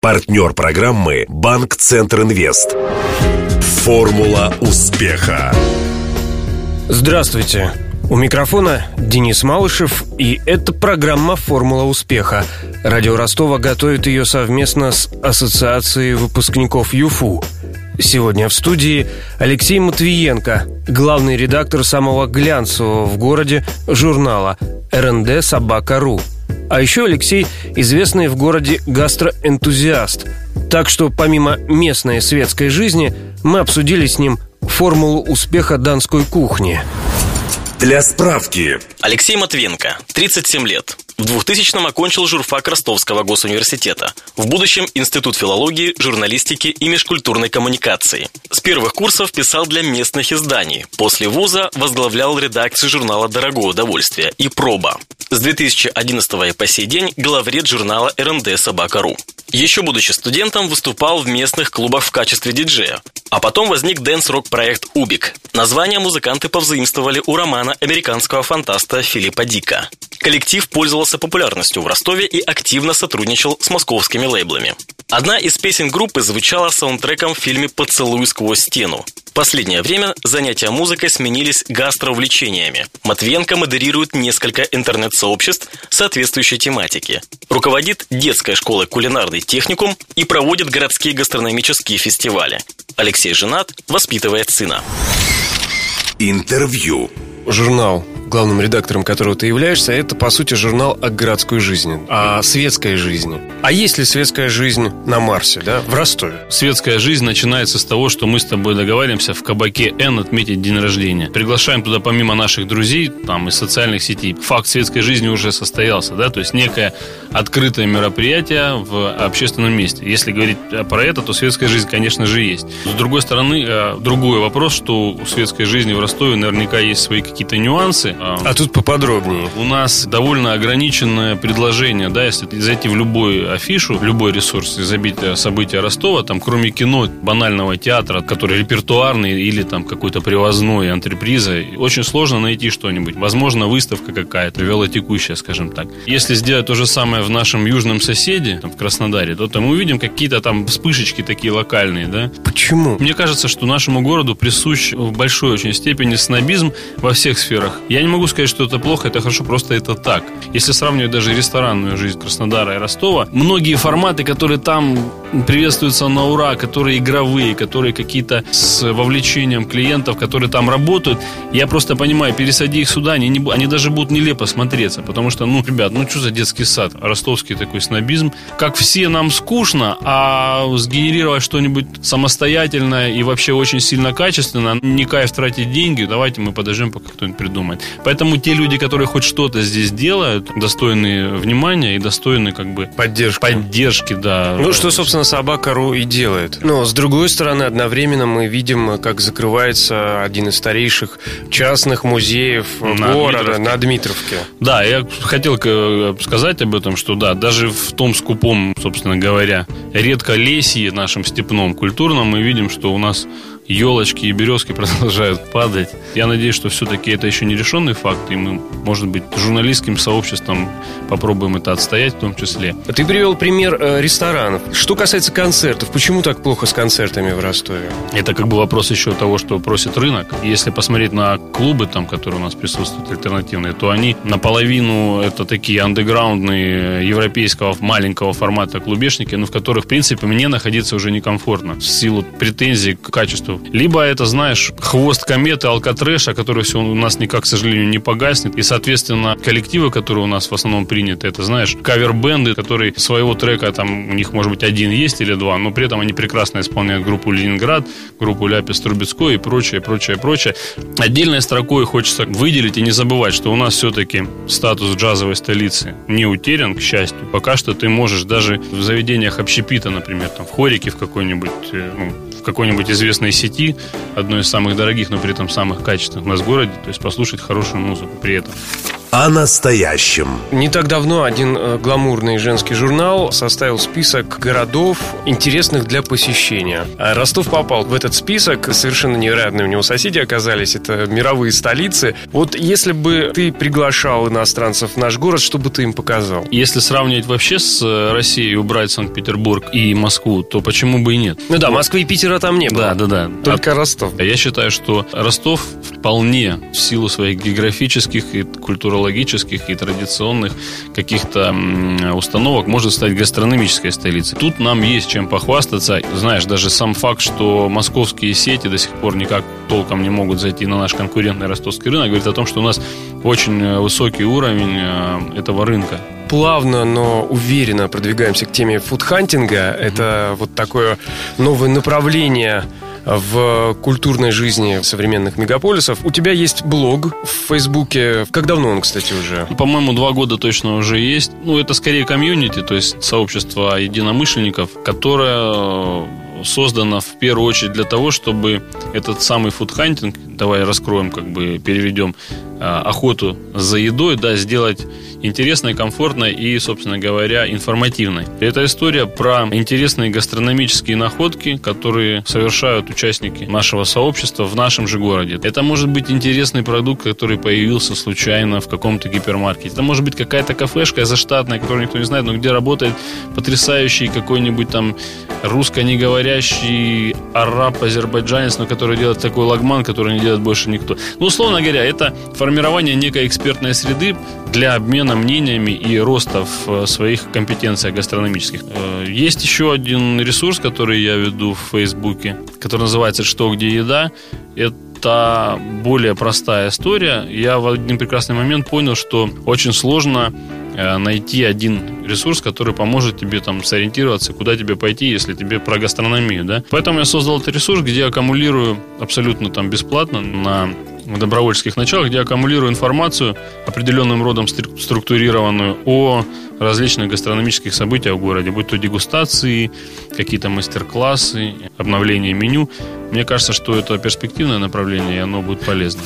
Партнер программы «Банк Центр Инвест». Формула успеха. Здравствуйте. У микрофона Денис Малышев, и это программа «Формула успеха». Радио Ростова готовит ее совместно с Ассоциацией выпускников ЮФУ. Сегодня в студии Алексей Матвиенко, главный редактор самого глянцевого в городе журнала РНД «Собака.ру». А еще Алексей известный в городе гастроэнтузиаст. Так что помимо местной светской жизни мы обсудили с ним формулу успеха данской кухни. Для справки. Алексей Матвенко, 37 лет. В 2000-м окончил журфак Ростовского госуниверситета. В будущем Институт филологии, журналистики и межкультурной коммуникации. С первых курсов писал для местных изданий. После вуза возглавлял редакцию журнала «Дорогое удовольствие» и «Проба». С 2011 по сей день главред журнала РНД «Собака.ру». Еще будучи студентом, выступал в местных клубах в качестве диджея. А потом возник dance-rock проект «Убик». Название музыканты повзаимствовали у романа американского фантаста Филиппа Дика. Коллектив пользовался популярностью в Ростове и активно сотрудничал с московскими лейблами. Одна из песен группы звучала саундтреком в фильме «Поцелуй сквозь стену». В последнее время занятия музыкой сменились гастроувлечениями. Матвиенко модерирует несколько интернет-сообществ соответствующей тематики. Руководит детской школой кулинарный техникум и проводит городские гастрономические фестивали. Алексей женат, воспитывает сына. Интервью. Журнал главным редактором которого ты являешься, это, по сути, журнал о городской жизни, о светской жизни. А есть ли светская жизнь на Марсе, да, в Ростове? Светская жизнь начинается с того, что мы с тобой договариваемся в кабаке Н отметить день рождения. Приглашаем туда помимо наших друзей, там, из социальных сетей. Факт светской жизни уже состоялся, да, то есть некое открытое мероприятие в общественном месте. Если говорить про это, то светская жизнь, конечно же, есть. С другой стороны, э, другой вопрос, что у светской жизни в Ростове наверняка есть свои какие-то нюансы, а тут поподробнее. У нас довольно ограниченное предложение, да, если зайти в любой афишу, любой ресурс и забить э, события Ростова, там, кроме кино, банального театра, который репертуарный или там какой-то привозной антреприза, очень сложно найти что-нибудь. Возможно, выставка какая-то, велотекущая, скажем так. Если сделать то же самое в нашем южном соседе, там, в Краснодаре, то там мы увидим какие-то там вспышечки такие локальные, да. Почему? Мне кажется, что нашему городу присущ в большой очень степени снобизм во всех сферах. Я не могу сказать, что это плохо, это хорошо, просто это так. Если сравнивать даже ресторанную жизнь Краснодара и Ростова, многие форматы, которые там приветствуются на ура, которые игровые, которые какие-то с вовлечением клиентов, которые там работают, я просто понимаю, пересади их сюда, они, не, они даже будут нелепо смотреться, потому что, ну, ребят, ну что за детский сад, ростовский такой снобизм, как все нам скучно, а сгенерировать что-нибудь самостоятельное и вообще очень сильно качественно, не кайф тратить деньги, давайте мы подождем, пока кто-нибудь придумает. Поэтому те люди, которые хоть что-то здесь делают, достойны внимания и достойны как бы поддержки, поддержки да. Ну, что, собственно, собака.ру и делает. Но, с другой стороны, одновременно мы видим, как закрывается один из старейших частных музеев на города Дмитровке. на Дмитровке. Да, я хотел э, сказать об этом, что да, даже в том скупом, собственно говоря, редко лесье нашем степном культурном мы видим, что у нас елочки и березки продолжают падать. Я надеюсь, что все-таки это еще не решенный факт, и мы, может быть, журналистским сообществом попробуем это отстоять в том числе. Ты привел пример э, ресторанов. Что касается концертов, почему так плохо с концертами в Ростове? Это как бы вопрос еще того, что просит рынок. Если посмотреть на клубы, там, которые у нас присутствуют, альтернативные, то они наполовину это такие андеграундные европейского маленького формата клубешники, но в которых, в принципе, мне находиться уже некомфортно в силу претензий к качеству либо это, знаешь, хвост кометы, алкотрэша, который все у нас никак, к сожалению, не погаснет. И, соответственно, коллективы, которые у нас в основном приняты, это, знаешь, кавер-бенды, которые своего трека, там, у них, может быть, один есть или два, но при этом они прекрасно исполняют группу «Ленинград», группу «Ляпис Трубецкой» и прочее, прочее, прочее. Отдельной строкой хочется выделить и не забывать, что у нас все-таки статус джазовой столицы не утерян, к счастью. Пока что ты можешь даже в заведениях общепита, например, там, в хорике в какой-нибудь, э, ну, в какой-нибудь известной сети, одной из самых дорогих, но при этом самых качественных у нас в городе, то есть послушать хорошую музыку при этом. О настоящем. Не так давно один э, гламурный женский журнал составил список городов, интересных для посещения. А Ростов попал в этот список. Совершенно невероятные у него соседи оказались. Это мировые столицы. Вот если бы ты приглашал иностранцев в наш город, что бы ты им показал? Если сравнивать вообще с э, Россией, убрать Санкт-Петербург и Москву, то почему бы и нет? Ну да, Москвы и Питера там не было. Да, да, да. Только Ростов. Я считаю, что Ростов вполне в силу своих географических и культурологических и традиционных каких-то установок может стать гастрономической столицей. Тут нам есть чем похвастаться. Знаешь, даже сам факт, что московские сети до сих пор никак толком не могут зайти на наш конкурентный ростовский рынок, говорит о том, что у нас очень э, высокий уровень э, этого рынка. плавно, но уверенно продвигаемся к теме фудхантинга. Это вот такое новое направление в культурной жизни современных мегаполисов. У тебя есть блог в Фейсбуке. Как давно он, кстати, уже? По-моему, два года точно уже есть. Ну, это скорее комьюнити, то есть сообщество единомышленников, которое создано в первую очередь для того, чтобы этот самый фудхантинг, давай раскроем, как бы переведем а, охоту за едой, да, сделать интересной, комфортной и, собственно говоря, информативной. Это история про интересные гастрономические находки, которые совершают участники нашего сообщества в нашем же городе. Это может быть интересный продукт, который появился случайно в каком-то гипермаркете. Это может быть какая-то кафешка заштатная, которую никто не знает, но где работает потрясающий какой-нибудь там русско не говорящий араб, азербайджанец, но который делает такой лагман, который не делает больше никто. Ну, условно говоря, это формирование некой экспертной среды для обмена мнениями и роста в э, своих компетенциях гастрономических. Э, Есть еще один ресурс, который я веду в Фейсбуке, который называется «Что, где еда». Это более простая история. Я в один прекрасный момент понял, что очень сложно найти один ресурс, который поможет тебе там сориентироваться, куда тебе пойти, если тебе про гастрономию, да. Поэтому я создал этот ресурс, где аккумулирую абсолютно там бесплатно на добровольческих началах, где аккумулирую информацию определенным родом стру- структурированную о различных гастрономических событиях в городе, будь то дегустации, какие-то мастер-классы, обновление меню. Мне кажется, что это перспективное направление, и оно будет полезно.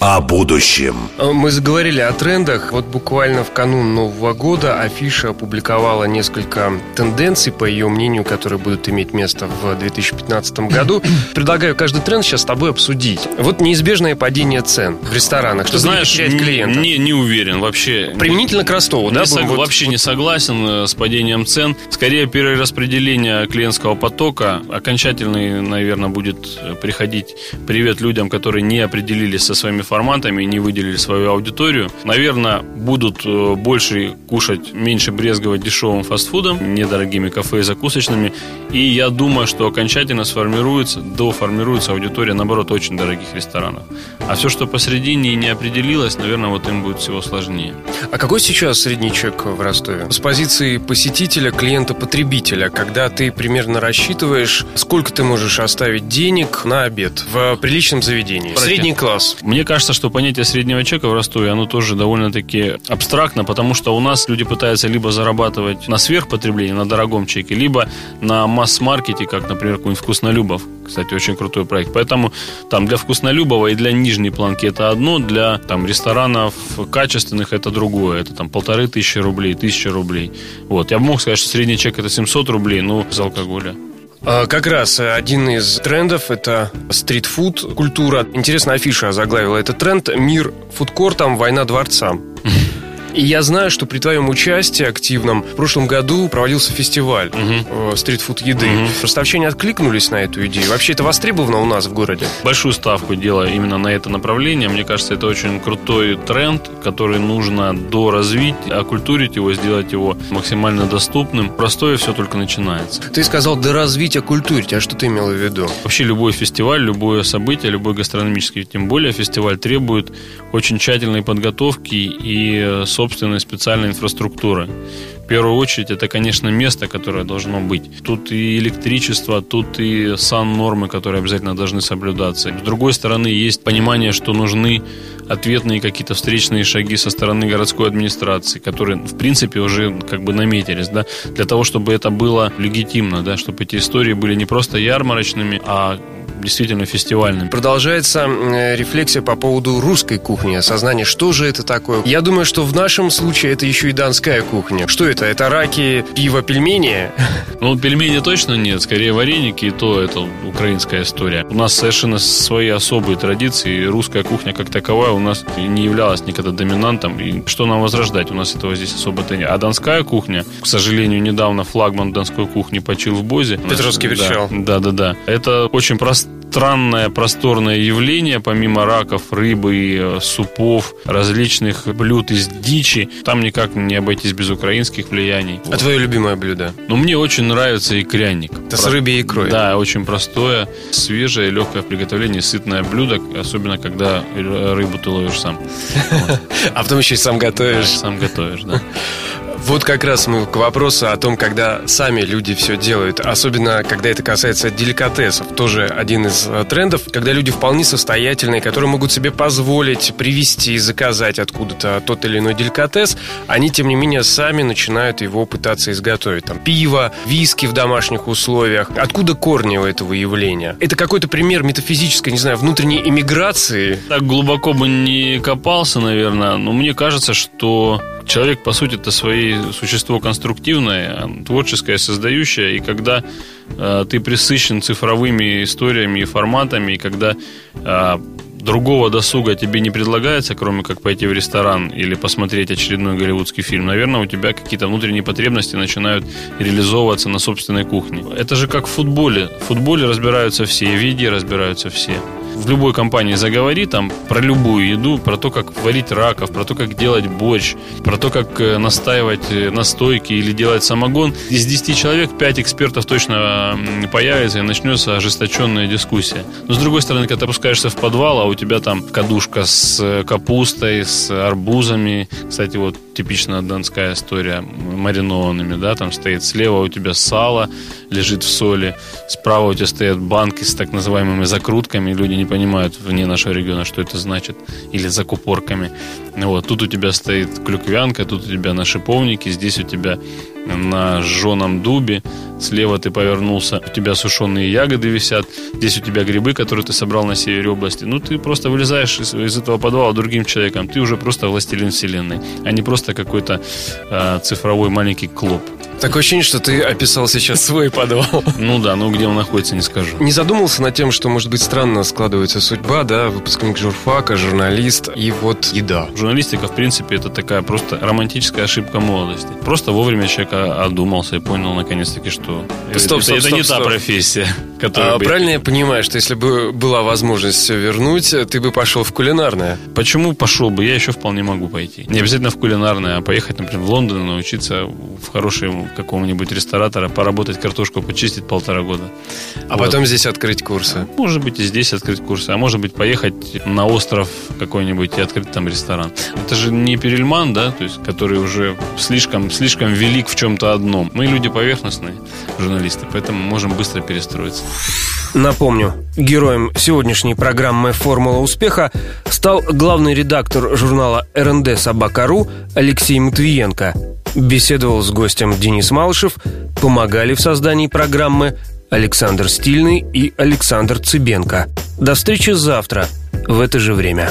О будущем. Мы заговорили о трендах. Вот буквально в канун Нового года Афиша опубликовала несколько тенденций, по ее мнению, которые будут иметь место в 2015 году. Предлагаю каждый тренд сейчас с тобой обсудить. Вот неизбежное падение цен в ресторанах. Что Ты знаешь, терять клиентов? не, не уверен вообще. Применительно к Ростову, Не да? сог- вот- вообще не согласен э, с падением цен. Скорее, перераспределение клиентского потока окончательный, наверное, будет э, приходить привет людям, которые не определились со своими форматами, не выделили свою аудиторию. Наверное, будут э, больше кушать, меньше брезговать дешевым фастфудом, недорогими кафе и закусочными. И я думаю, что окончательно сформируется, доформируется аудитория, наоборот, очень дорогих ресторанов. А все, что посередине не определилось, наверное, вот им будет всего сложнее. А какой сейчас средний чек в Ростове? С позиции посетителя, клиента-потребителя, когда ты примерно рассчитываешь, сколько ты можешь оставить денег на обед в приличном заведении? Братья. Средний класс. Мне кажется, что понятие среднего чека в Ростове, оно тоже довольно-таки абстрактно, потому что у нас люди пытаются либо зарабатывать на сверхпотреблении, на дорогом чеке, либо на масс-маркете, как, например, какой-нибудь Вкуснолюбов. Кстати, очень крутой проект. Поэтому там для Вкуснолюбова и для нижней планки это одно, для там ресторанов качественных это другое. Это там полторы тысячи рублей, тысяча рублей. Вот. Я бы мог сказать, что средний чек это 700 рублей, ну, за алкоголя. А, Как раз э, один из трендов – это стритфуд, культура. Интересно, афиша заглавила этот тренд «Мир фудкортом, война дворцам». И я знаю, что при твоем участии активном в прошлом году проводился фестиваль э, стритфуд еды. Ростовчане откликнулись на эту идею. Вообще это востребовано у нас в городе. большую ставку делаю именно на это направление. Мне кажется, это очень крутой тренд, который нужно доразвить, окультурить его, сделать его максимально доступным. Простое все только начинается. Ты сказал доразвить, окультурить. А что ты имел в виду? Вообще любой фестиваль, любое событие, любой гастрономический, тем более фестиваль требует очень тщательной подготовки и э, собственной специальной инфраструктуры. В первую очередь, это, конечно, место, которое должно быть. Тут и электричество, тут и сан-нормы, которые обязательно должны соблюдаться. С другой стороны, есть понимание, что нужны ответные какие-то встречные шаги со стороны городской администрации, которые, в принципе, уже как бы наметились, да, для того, чтобы это было легитимно, да, чтобы эти истории были не просто ярмарочными, а действительно фестивальным. Продолжается э, рефлексия по поводу русской кухни, осознание, что же это такое. Я думаю, что в нашем случае это еще и донская кухня. Что это? Это раки, пиво, пельмени? Ну, пельмени точно нет, скорее вареники, и то это украинская история. У нас совершенно свои особые традиции, русская кухня как таковая у нас не являлась никогда доминантом. И что нам возрождать? У нас этого здесь особо-то нет. А донская кухня, к сожалению, недавно флагман донской кухни почил в Бозе. Петровский причал. Да, да, да. Это очень просто странное просторное явление, помимо раков, рыбы, э, супов, различных блюд из дичи. Там никак не обойтись без украинских влияний. А твое любимое блюдо? Ну, мне очень нравится икряник. Это с рыбой и икрой? Да, очень простое, свежее, легкое в приготовлении, сытное блюдо, особенно когда рыбу ты ловишь сам. А потом еще и сам готовишь. Сам готовишь, да. Вот как раз мы к вопросу о том, когда сами люди все делают. Особенно, когда это касается деликатесов. Тоже один из э, трендов, когда люди вполне состоятельные, которые могут себе позволить привезти, заказать откуда-то тот или иной деликатес, они, тем не менее, сами начинают его пытаться изготовить. Там пиво, виски в домашних условиях. Откуда корни у этого явления? Это какой-то пример метафизической, не знаю, внутренней иммиграции? Так глубоко бы не копался, наверное, но мне кажется, что человек, по сути, это свое существо конструктивное, творческое, создающее, и когда э, ты присыщен цифровыми историями и форматами, и когда э, другого досуга тебе не предлагается, кроме как пойти в ресторан или посмотреть очередной голливудский фильм, наверное, у тебя какие-то внутренние потребности начинают реализовываться на собственной кухне. Это же как в футболе. В футболе разбираются все, в еде разбираются все в любой компании заговори там про любую еду, про то, как варить раков, про то, как делать борщ, про то, как э, настаивать э, настойки или делать самогон. Из 10 человек 5 экспертов точно появится и начнется ожесточенная дискуссия. Но с другой стороны, когда ты опускаешься в подвал, а у тебя там кадушка с э, капустой, с арбузами, кстати, вот типичная донская история, маринованными, да, там стоит слева у тебя сало, лежит в соли, справа у тебя стоят банки с так называемыми закрутками, люди не понимают вне нашего региона, что это значит, или закупорками. Вот, тут у тебя стоит клюквянка, тут у тебя на шиповнике, здесь у тебя на жженом дубе, слева ты повернулся, у тебя сушеные ягоды висят, здесь у тебя грибы, которые ты собрал на севере области. Ну, ты просто вылезаешь из, из этого подвала другим человеком, ты уже просто властелин вселенной, а не просто какой-то э, цифровой маленький клуб. Такое ощущение, что ты описал сейчас свой подвал. Ну да, ну где он находится, не скажу. Не задумался над тем, что, может быть, странно складывается судьба, да, выпускник журфака, журналист и вот еда. Журналистика, в принципе, это такая просто романтическая ошибка молодости. Просто вовремя человек одумался и понял, наконец-таки, что стоп, стоп, это стоп, не стоп. та профессия. Которая а, бы... Правильно я понимаю, что если бы была возможность все вернуть, ты бы пошел в кулинарное? Почему пошел бы? Я еще вполне могу пойти. Не обязательно в кулинарное, а поехать, например, в Лондон и научиться в хорошем какого-нибудь ресторатора поработать картошку, почистить полтора года. А вот. потом здесь открыть курсы? Может быть, и здесь открыть курсы, а может быть, поехать на остров какой-нибудь и открыть там ресторан. Это же не Перельман, да, то есть, который уже слишком, слишком велик в чем-то одном. Мы люди поверхностные, журналисты, поэтому можем быстро перестроиться. Напомню, героем сегодняшней программы «Формула успеха» стал главный редактор журнала РНД «Собака.ру» Алексей Матвиенко. Беседовал с гостем Денис Малышев, помогали в создании программы Александр Стильный и Александр Цыбенко. До встречи завтра в это же время.